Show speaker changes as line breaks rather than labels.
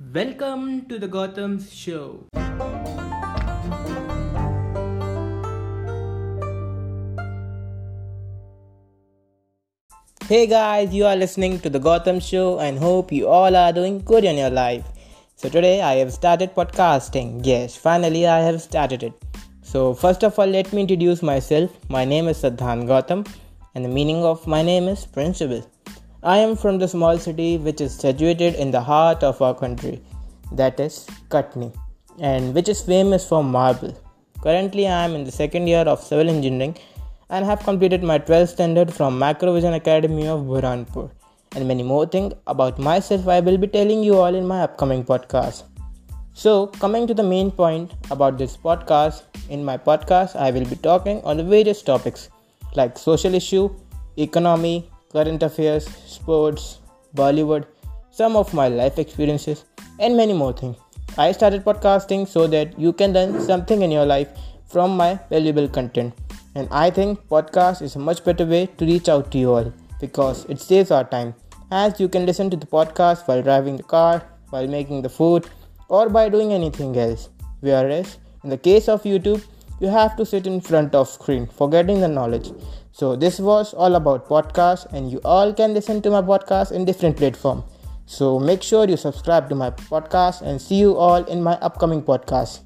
Welcome to the Goutam's show. Hey guys, you are listening to the Goutam show and hope you all are doing good in your life. So today I have started podcasting. Yes, finally I have started it. So first of all, let me introduce myself. My name is Sadhan Goutam and the meaning of my name is principal. I am from the small city which is situated in the heart of our country, that is Katni, and which is famous for marble. Currently, I am in the second year of civil engineering and have completed my 12th standard from Macrovision Academy of Burhanpur. And many more things about myself I will be telling you all in my upcoming podcast. So, coming to the main point about this podcast, in my podcast I will be talking on the various topics like social issue, economy, current affairs, sports, Bollywood, some of my life experiences, and many more things. I started podcasting so that you can learn something in your life from my valuable content. And I think podcast is a much better way to reach out to you all because it saves our time. As you can listen to the podcast while driving the car, while making the food, or by doing anything else. Whereas in the case of YouTube, you have to sit in front of screen forgetting the knowledge. So this was all about podcast and you all can listen to my podcast in different platform. So make sure you subscribe to my podcast and see you all in my upcoming podcast.